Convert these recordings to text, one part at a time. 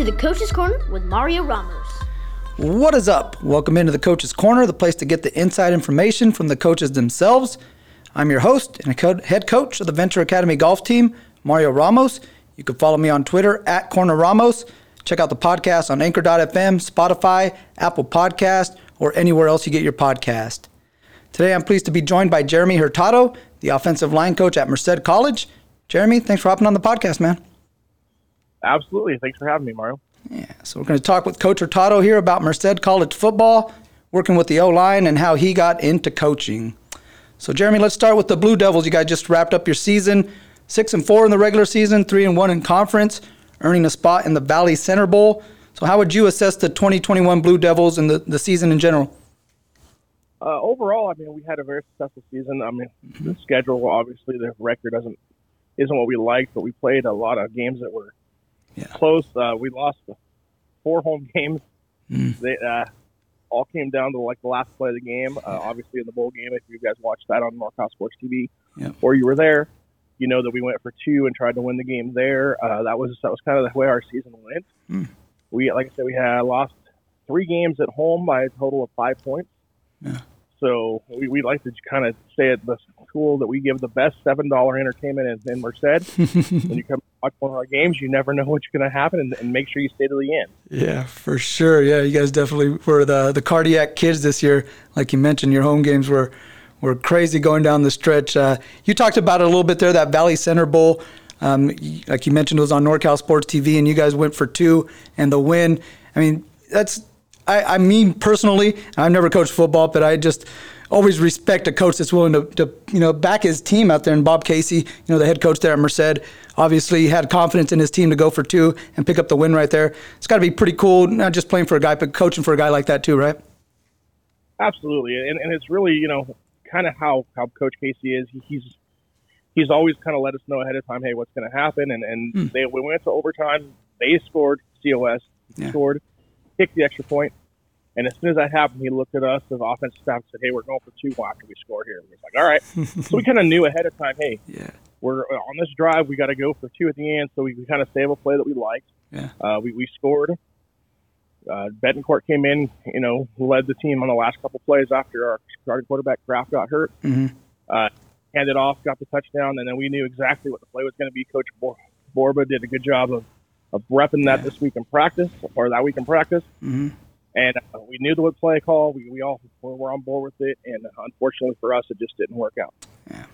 to the Coach's Corner with Mario Ramos. What is up? Welcome into the Coach's Corner, the place to get the inside information from the coaches themselves. I'm your host and head coach of the Venture Academy golf team, Mario Ramos. You can follow me on Twitter at Corner Ramos. Check out the podcast on Anchor.fm, Spotify, Apple Podcast, or anywhere else you get your podcast. Today, I'm pleased to be joined by Jeremy Hurtado, the offensive line coach at Merced College. Jeremy, thanks for hopping on the podcast, man. Absolutely. Thanks for having me, Mario. Yeah, so we're going to talk with Coach Hurtado here about Merced College football, working with the O line, and how he got into coaching. So, Jeremy, let's start with the Blue Devils. You guys just wrapped up your season, six and four in the regular season, three and one in conference, earning a spot in the Valley Center Bowl. So, how would you assess the 2021 Blue Devils and the, the season in general? Uh, overall, I mean, we had a very successful season. I mean, the schedule, obviously, the record doesn't isn't what we liked, but we played a lot of games that were yeah. close. Uh, we lost four home games. Mm. They uh, all came down to like the last play of the game. Uh, obviously, in the bowl game, if you guys watched that on NorCal Sports TV, yep. or you were there, you know that we went for two and tried to win the game there. Uh, that was that was kind of the way our season went. Mm. We, like I said, we had lost three games at home by a total of five points. Yeah. So we, we like to kind of say at the school that we give the best seven dollar entertainment in, in Merced. when you come watch one of our games, you never know what's going to happen, and, and, make sure you stay to the end. Yeah, for sure. Yeah, you guys definitely were the the cardiac kids this year. Like you mentioned, your home games were were crazy going down the stretch. Uh, you talked about it a little bit there, that Valley Center Bowl. Um, like you mentioned, it was on NorCal Sports TV, and you guys went for two and the win. I mean, that's I, I mean personally, I've never coached football, but I just always respect a coach that's willing to, to, you know back his team out there. And Bob Casey, you know the head coach there at Merced, obviously had confidence in his team to go for two and pick up the win right there. It's got to be pretty cool, not just playing for a guy, but coaching for a guy like that too, right? Absolutely, and, and it's really you know kind of how how Coach Casey is. He, he's he's always kind of let us know ahead of time, hey, what's going to happen, and and hmm. they we went to overtime. They scored. COS yeah. scored, kicked the extra point, and as soon as that happened, he looked at us, the offensive staff, and said, "Hey, we're going for two after we score here." We was like, "All right." so we kind of knew ahead of time, "Hey, yeah. we're on this drive. We got to go for two at the end." So we, we kind of save a play that we liked. Yeah. Uh, we we scored. Uh, Betancourt came in, you know, led the team on the last couple plays after our starting quarterback Kraft got hurt. Mm-hmm. Uh, handed off, got the touchdown, and then we knew exactly what the play was going to be. Coach Bor- Borba did a good job of, of repping that yeah. this week in practice or that week in practice. Mm-hmm and uh, we knew the would play call. We, we all were on board with it, and unfortunately for us, it just didn't work out. Yeah.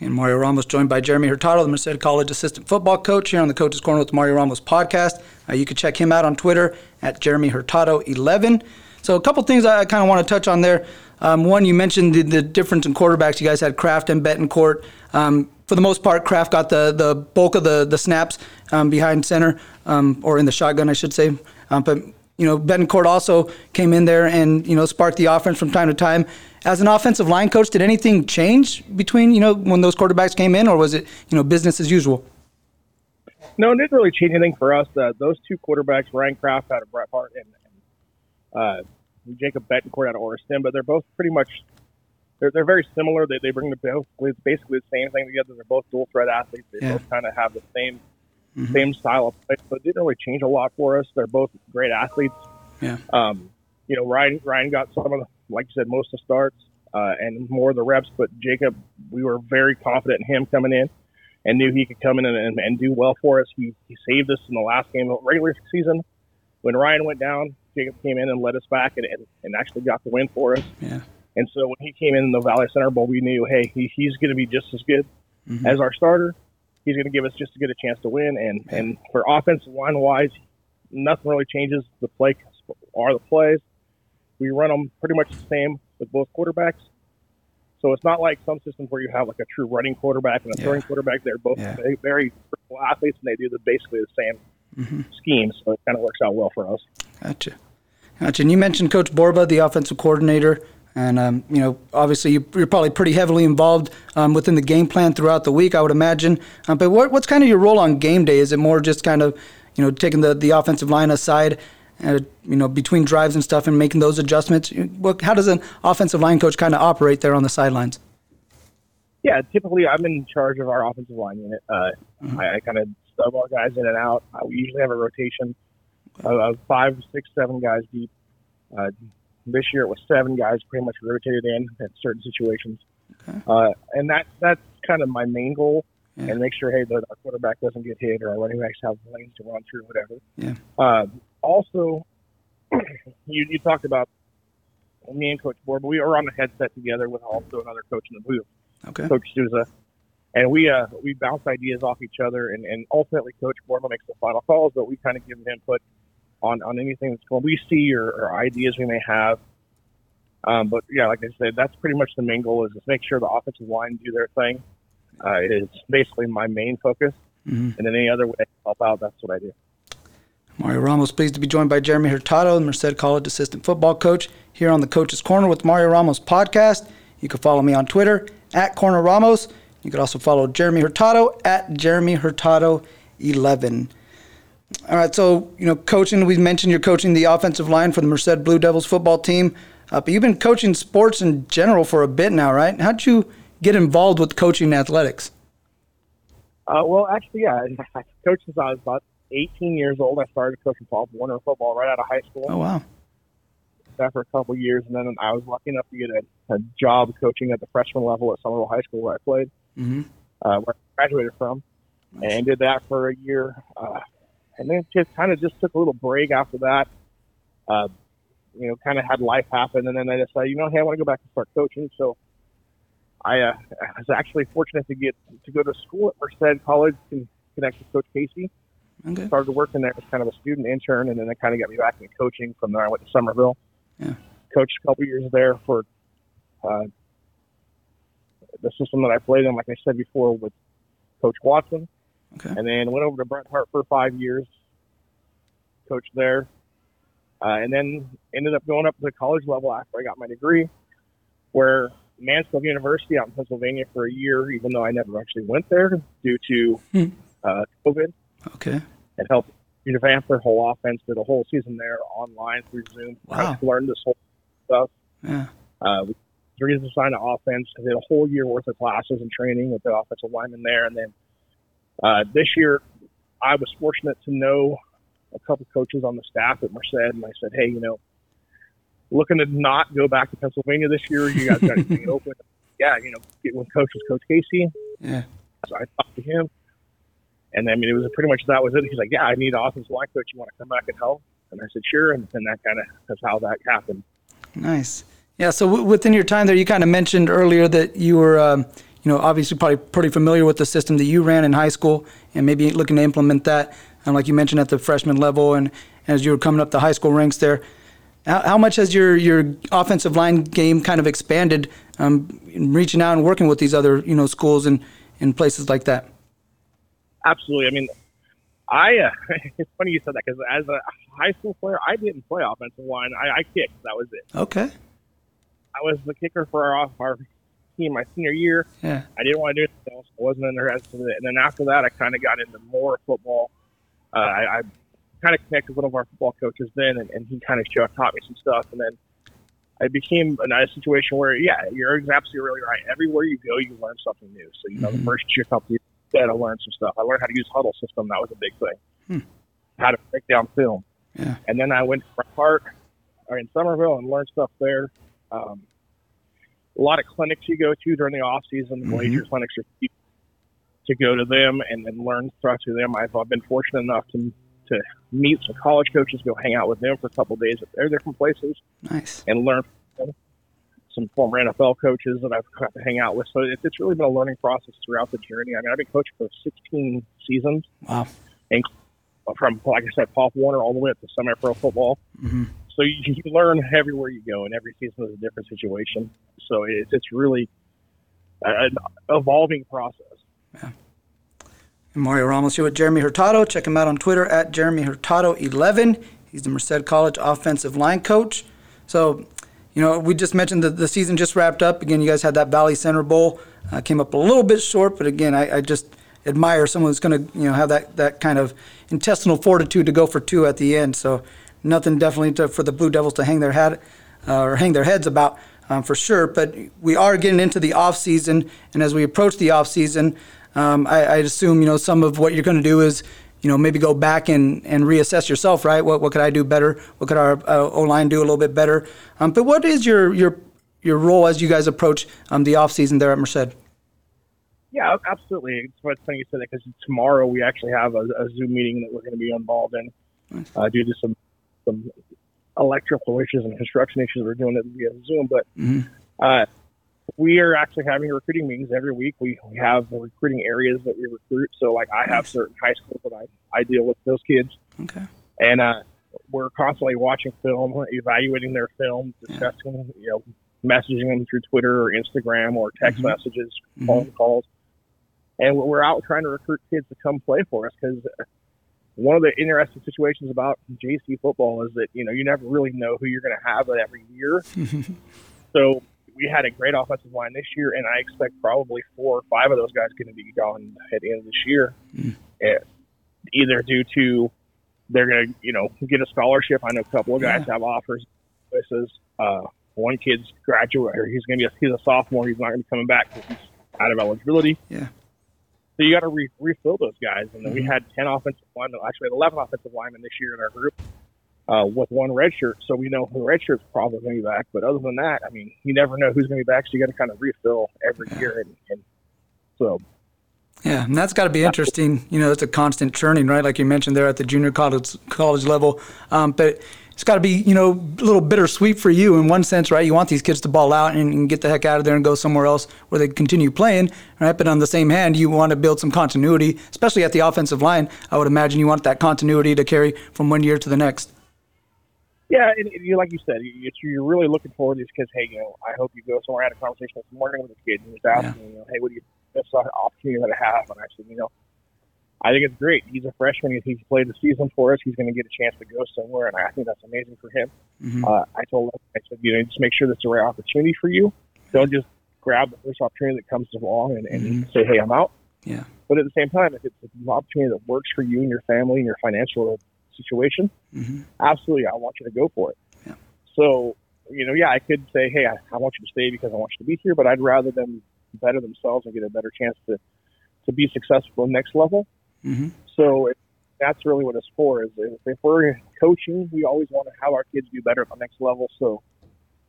And Mario Ramos joined by Jeremy Hurtado, the Merced College assistant football coach here on the Coach's Corner with Mario Ramos podcast. Uh, you can check him out on Twitter at Jeremy Hurtado11. So a couple things I kind of want to touch on there. Um, one, you mentioned the, the, difference in quarterbacks. You guys had Kraft and Betancourt. Um, for the most part, Kraft got the, the bulk of the, the snaps um, behind center, um, or in the shotgun, I should say. Um, but you know, Betancourt also came in there and, you know, sparked the offense from time to time. As an offensive line coach, did anything change between, you know, when those quarterbacks came in, or was it, you know, business as usual? No, it didn't really change anything for us. Uh, those two quarterbacks, Ryan Kraft out of Bret Harte and, and uh, Jacob Betancourt out of Orriston, but they're both pretty much they're, they're very similar. They, they bring the both basically the same thing together. They're both dual threat athletes. They yeah. both kind of have the same mm-hmm. same style of play. So it didn't really change a lot for us. They're both great athletes. Yeah. Um, you know, Ryan Ryan got some of the, like you said, most of the starts uh, and more of the reps. But Jacob, we were very confident in him coming in and knew he could come in and, and, and do well for us. He, he saved us in the last game of regular season. When Ryan went down, Jacob came in and led us back and, and, and actually got the win for us. Yeah. And so when he came in the Valley Center Bowl, we knew, hey, he, he's going to be just as good mm-hmm. as our starter he's going to give us just as good a chance to win. And and for offensive line wise, nothing really changes. The play are the plays. We run them pretty much the same with both quarterbacks. So it's not like some systems where you have like a true running quarterback and a yeah. throwing quarterback. They're both yeah. very, very athletes, and they do the basically the same mm-hmm. scheme. So it kind of works out well for us. Gotcha. Gotcha. And you mentioned Coach Borba, the offensive coordinator. And um, you know, obviously, you're probably pretty heavily involved um, within the game plan throughout the week, I would imagine. Um, but what, what's kind of your role on game day? Is it more just kind of, you know, taking the, the offensive line aside, uh, you know, between drives and stuff, and making those adjustments? What, how does an offensive line coach kind of operate there on the sidelines? Yeah, typically I'm in charge of our offensive line unit. Uh, mm-hmm. I, I kind of sub our guys in and out. Uh, we usually have a rotation of five, six, seven guys deep. Uh, this year it was seven guys pretty much rotated in at certain situations. Okay. Uh, and that that's kind of my main goal. Yeah. And make sure, hey, that our quarterback doesn't get hit or our running backs have lanes to run through, whatever. Yeah. Uh, also, you, you talked about me and Coach Borba, but we were on a headset together with also another coach in the booth, Okay. Coach Souza. And we uh, we bounce ideas off each other, and, and ultimately Coach Borba makes the final calls, but we kind of give him input on, on anything that's going. We see or, or ideas we may have. Um, but yeah, like I said, that's pretty much the main goal is just make sure the offensive line do their thing. Uh, it is basically my main focus, Mhm. and then any other way help out, that's what I do. Mario Ramos, pleased to be joined by Jeremy Hurtado, the Merced College assistant football coach, here on the Coach's Corner with Mario Ramos podcast. You can follow me on Twitter at Corner Ramos. You can also follow Jeremy Hurtado at Jeremy Hurtado11. All right, so you know, coaching. We mentioned you're coaching the offensive line for the Merced Blue Devils football team, uh, but you've been coaching sports in general for a bit now, right? How'd you get involved with coaching athletics? Uh, well, actually, yeah, I coached since I was about 18 years old. I started coaching Pop Warner football right out of high school. Oh wow, that for a couple of years, and then I was lucky enough to get a, a job coaching at the freshman level at Summerville High School where I played, hmm uh, where I graduated from, and did that for a year, uh, and then just kind of just took a little break after that. Uh, you know, kind of had life happen, and then I decided, you know, hey, I want to go back and start coaching. So I, uh, I was actually fortunate to get to go to school at Merced College and connect with Coach Casey okay, started working there as kind of a student intern, and then it kind of got me back into coaching. From there, I went to Summerville. Yeah. Coached a couple years there for uh, the system that I played in, like I said before, with Coach Watson, okay, and then went over to Bret Harte for five years. Coached there, uh, and then ended up going up to the college level after I got my degree, where Mansfield University out in Pennsylvania for a year, even though I never actually went there due to Hmm. uh, COVID okay. and helped revamp their whole offense. Did a whole season there online through Zoom. Wow. Learned this whole stuff. Yeah. Uh, we redesigned the offense. I did a whole year worth of classes and training with the offensive lineman there. And then uh, this year, I was fortunate to know a couple coaches on the staff at Merced, and I said, hey, you know, looking to not go back to Pennsylvania this year. You guys got anything open? Yeah, you know, get with coach was Coach Casey. Yeah. So I talked to him, and I mean, it was pretty much that was it. He's like, "Yeah, I need an offensive line coach. You want to come back and help?" And I said, "Sure." And then that kind of that's how that happened. Nice. Yeah. So w- within your time there, you kind of mentioned earlier that you were, um, you know, obviously probably pretty familiar with the system that you ran in high school, and maybe looking to implement that, and like you mentioned at the freshman level, and as you were coming up the high school ranks there. How, how much has your your offensive line game kind of expanded, um, in reaching out and working with these other you know schools and and places like that? Absolutely. I mean, I uh, it's funny you said that because as a high school player, I didn't play offensive line. I, I kicked. That was it. Okay. I was the kicker for our off our team my senior year. Yeah. I didn't want to do anything else. I wasn't interested in it. And then after that, I kind of got into more football. Uh, I, I kind of connected with one of our football coaches then, and, and he kind of showed, taught me some stuff. And then I became a nice situation where, yeah, you're absolutely really right. Everywhere you go, you learn something new. So, you know, Mhm. the first year, couple years, I learned some stuff. I learned how to use Hudl system. That was a big thing. Hmm. How to break down film. Yeah. And then I went to Harte or in Summerville and learned stuff there. Um, a lot of clinics you go to during the off season, Mhm. major clinics are cheap to go to them and then learn stuff through them. I've uh, been fortunate enough to to meet some college coaches, go hang out with them for a couple of days at their different places Nice. and learn from some former NFL coaches that I've got to hang out with. So it's, it's really been a learning process throughout the journey. I mean, I've been coaching for 16 seasons Wow. from, like I said, Pop Warner all the way up to semi-pro football. hmm So you, you learn everywhere you go, and every season is a different situation. So it's it's really an evolving process. And Mario Ramos here with Jeremy Hurtado. Check him out on Twitter at Jeremy Hurtado11. He's the Merced College offensive line coach. So, you know, we just mentioned that the season just wrapped up. Again, you guys had that Valley Center Bowl. Uh, came up a little bit short, but again, I, I just admire someone who's going to, you know, have that, that kind of intestinal fortitude to go for two at the end. So, nothing definitely to, for the Blue Devils to hang their hat uh, or hang their heads about um, for sure. But we are getting into the off season, and as we approach the off season, um, I, I'd assume you know some of what you're going to do is you know, maybe go back and, and reassess yourself, right? What, what could I do better? What could our uh, O line do a little bit better? Um, but what is your, your, your role as you guys approach um, the offseason there at Merced? Yeah, absolutely. It's funny you said that because tomorrow we actually have a, a, Zoom meeting that we're going to be involved in uh, due to some some electrical issues and construction issues. We're doing it via Zoom, but mm-hmm. uh, we are actually having recruiting meetings every week. We, we have recruiting areas that we recruit. So, like, I have certain high schools that I, I deal with those kids. Okay. And uh, we're constantly watching film, evaluating their film, discussing, yeah. you know, messaging them through Twitter or Instagram or text mm-hmm. messages, mm-hmm. phone calls. And we're out trying to recruit kids to come play for us because one of the interesting situations about JC football is that, you know, you never really know who you're going to have every year. so we had a great offensive line this year, and I expect probably four or five of those guys going to be gone at the end of this year, mm. either due to they're going to you know get a scholarship. I know a couple of guys yeah. have offers places. Uh, one kid's graduate, or he's going to be a, he's a sophomore. He's not going to be coming back because he's out of eligibility. Yeah. So you got to re- refill those guys, and then mm-hmm. we had ten offensive linemen. Actually, had eleven offensive linemen this year in our group uh, with one red shirt. So we know the red shirt's probably going to be back. But other than that, I mean, you never know who's going to be back. So you got to kind of refill every yeah. year. And, and so. Yeah, and that's got to be interesting. You know, it's a constant churning, right? Like you mentioned there at the junior college college level. Um, but it's got to be, you know, a little bittersweet for you in one sense, right? You want these kids to ball out and, and, get the heck out of there and go somewhere else where they continue playing, right? But on the same hand, you want to build some continuity, especially at the offensive line. I would imagine you want that continuity to carry from one year to the next. Yeah, and, and you like you said, you, you're really looking forward to these kids. Hey, you know, I hope you go somewhere. I had a conversation this morning with a kid, and he was asking yeah. me, you know, hey, what do you best opportunity that I have? And I said, you know, I think it's great. He's a freshman. He's played the season for us. He's going to get a chance to go somewhere, and I think that's amazing for him. Mm-hmm. Uh, I told him, I said, you know, just make sure that's the right opportunity for you. Don't just grab the first opportunity that comes along and, and mm-hmm. say, hey, I'm out. Yeah. But at the same time, if it's an opportunity that works for you and your family and your financial situation, mm-hmm. absolutely, I want you to go for it. Yeah. So, you know, yeah, I could say, hey, I, I want you to stay because I want you to be here, but I'd rather them better themselves and get a better chance to, to be successful next level. Mm-hmm. So it, that's really what it's for. Is if we're coaching, we always want to have our kids do better at the next level. So,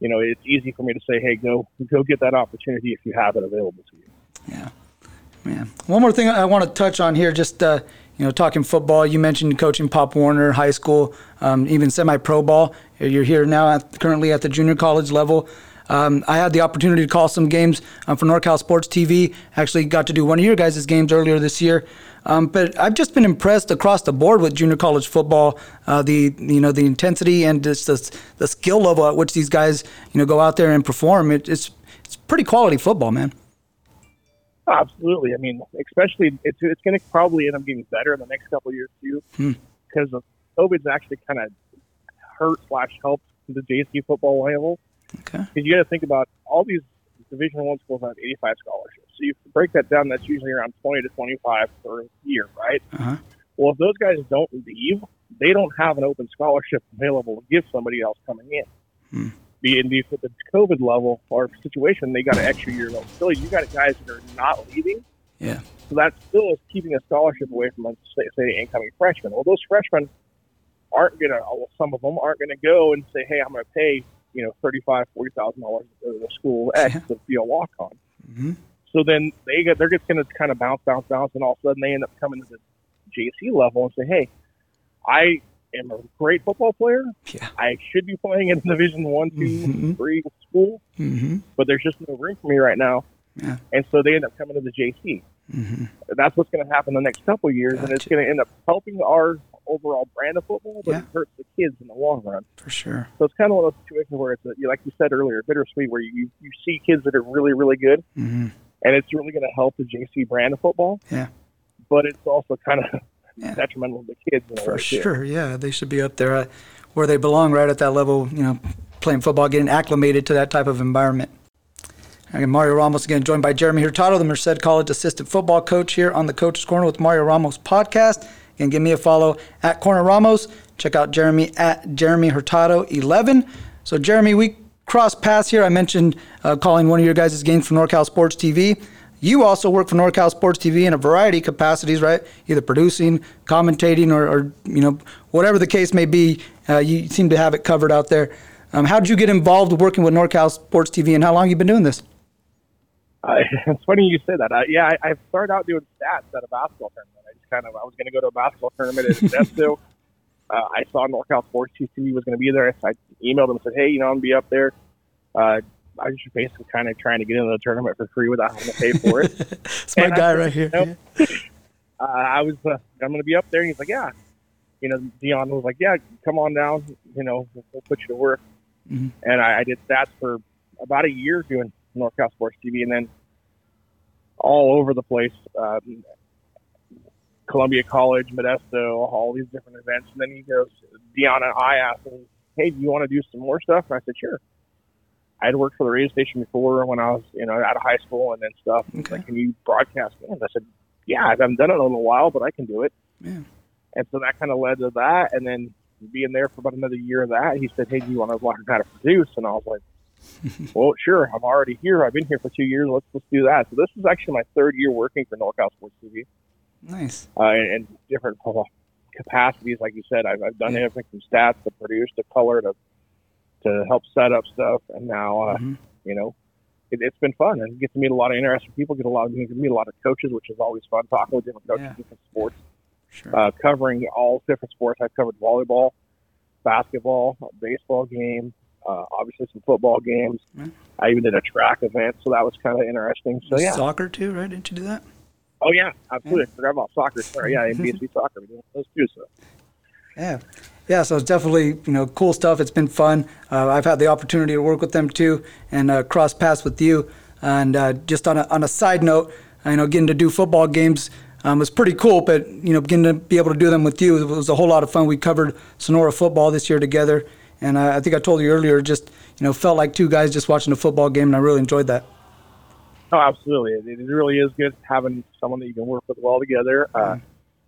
you know, it's easy for me to say, hey, go go get that opportunity if you have it available to you. Yeah, man. One more thing I want to touch on here, just uh, you know, talking football, you mentioned coaching Pop Warner High School, um, even semi-pro ball. You're here now, at, currently at the junior college level. Um, I had the opportunity to call some games um, for NorCal Sports TV. Actually, got to do one of your guys' games earlier this year. Um, but I've just been impressed across the board with junior college football. Uh, the you know the intensity and just the, the skill level at which these guys you know go out there and perform. It, it's it's pretty quality football, man. Absolutely. I mean, especially it's it's going to probably end up getting better in the next couple of years too, hmm. because of COVID's actually kind of hurt slash helped the JC football level. Okay. Because you got to think about all these Division One schools have 85 scholarships. So you break that down, that's usually around 20 to 25 per year, right? Uh-huh. Well, if those guys don't leave, they don't have an open scholarship available to give somebody else coming in. Hmm be in the, the COVID level or situation, they got an extra year level. Still, you got guys that are not leaving. Yeah. So that still is keeping a scholarship away from, say, say incoming freshmen. Well, those freshmen aren't going to, well, some of them aren't going to go and say, hey, I'm going to pay, you know, $35,000, $40,000 to the school X yeah. to be a walk on. Mm-hmm. So then they get, they're just going to kind of bounce, bounce, bounce, and all of a sudden they end up coming to the JC level and say, hey, I am a great football player. Yeah. I should be playing in Division One, 2 mm-hmm. three school, mm-hmm. but there's just no room for me right now. Yeah. And so they end up coming to the JC. Mm-hmm. That's what's going to happen the next couple of years, gotcha. and it's going to end up helping our overall brand of football, but yeah. it hurts the kids in the long run. For sure. So it's kind of one of those situations where it's, a, like you said earlier, bittersweet, where you, you see kids that are really, really good, mm-hmm. and it's really going to help the JC brand of football. Yeah. But it's also kind of yeah. detrimental to the kids. For sure, too. yeah, they should be up there uh, where they belong, right at that level. You know, playing football, getting acclimated to that type of environment. Again, Mario Ramos again, joined by Jeremy Hurtado, the Merced College assistant football coach here on the Coach's Corner with Mario Ramos podcast. And give me a follow at Corner Ramos. Check out Jeremy at Jeremy Hurtado 11. So, Jeremy, we cross paths here. I mentioned uh, calling one of your guys' games for NorCal Sports TV. You also work for NorCal Sports TV in a variety of capacities, right? Either producing, commentating, or, or you know, whatever the case may be. Uh, you seem to have it covered out there. Um, how did you get involved working with NorCal Sports TV, and how long you been doing this? Uh, it's funny you say that. Uh, yeah, I, I started out doing stats at a basketball tournament. Kind of I was going to go to a basketball tournament at Modesto. uh, I saw NorCal Sports TV was going to be there. So I emailed them and said, "Hey, you know, I'm going to be up there." Uh, I was just basically kind of trying to get into the tournament for free without having to pay for it. It's my And guy said, right here. you know, uh, I was uh, I'm going to be up there. And he's like, "Yeah." You know, Dion was like, "Yeah, come on down. You know, we'll, we'll put you to work." Mhm. And I, I did stats for about a year doing NorCal Sports TV, and then all over the place. Um, Columbia College, Modesto, all these different events. And then he goes, and I asked him, hey, do you want to do some more stuff? And I said, sure. I had worked for the radio station before when I was, you know, out of high school and then stuff. He's Okay. Like, can you broadcast games? I said, yeah, I haven't done it in a little while, but I can do it. Yeah. And so that kind of led to that. And then being there for about another year of that, he said, hey, do you want to learn how to produce? And I was like, well, sure. I'm already here. I've been here for two years. Let's let's do that. So this is actually my third year working for NorCal Sports TV Nice. uh, in, in different capacities. Like you said, I've, I've done Yeah. everything from stats to produce to color to to help set up stuff, and now uh, Mhm. you know it, it's been fun and get to meet a lot of interesting people. Get a lot of meet a lot of coaches, which is always fun. Talking with different coaches, Yeah. different sports, Sure. uh, covering all different sports. I've covered volleyball, basketball, baseball game, uh, obviously some football games. Yeah. I even did a track event, so that was kind of interesting. So yeah, Soccer too, right? Didn't you do that? Oh yeah, absolutely. I forgot about soccer. Sorry, yeah, NBC soccer, we those too. So. Yeah. Yeah, so it's definitely you know cool stuff. It's been fun. Uh, I've had the opportunity to work with them too, and uh, cross paths with you. And uh, just on a on a side note, I know getting to do football games um, was pretty cool. But you know, getting to be able to do them with you it was a whole lot of fun. We covered Sonora football this year together, and I, I think I told you earlier, just you know, felt like two guys just watching a football game, and I really enjoyed that. Oh, absolutely. It, it really is good having someone that you can work with well together. Uh,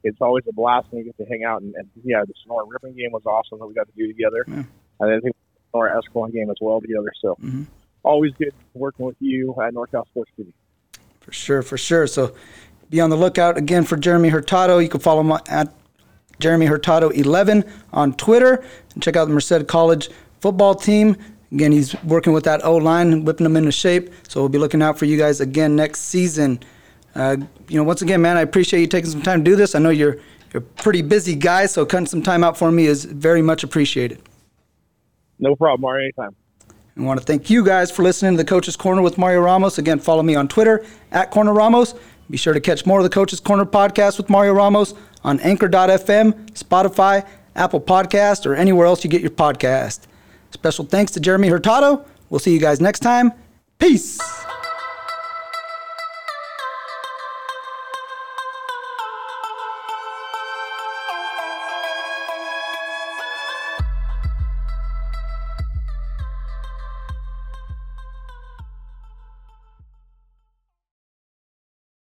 it's always a blast when you get to hang out. And, and yeah, the Sonora Ripon game was awesome that we got to do together. Yeah. And I think the Sonora Escalon game as well together. So Mhm. always good working with you at NorCal Sports TV. For sure, for sure. So be on the lookout again for Jeremy Hurtado. You can follow him at Jeremy Hurtado 11 on Twitter and check out the Merced College football team. Again, he's working with that O line whipping them into shape. So we'll be looking out for you guys again next season. Uh, you know, once again, man, I appreciate you taking some time to do this. I know you're you're a pretty busy guy, so cutting some time out for me is very much appreciated. No problem, Mario. Anytime. I want to thank you guys for listening to the Coach's Corner with Mario Ramos. Again, follow me on Twitter at Corner Ramos. Be sure to catch more of the Coach's Corner podcast with Mario Ramos on Anchor.fm, Spotify, Apple Podcast, or anywhere else you get your podcast. Special thanks to Jeremy Hurtado. We'll see you guys next time. Peace.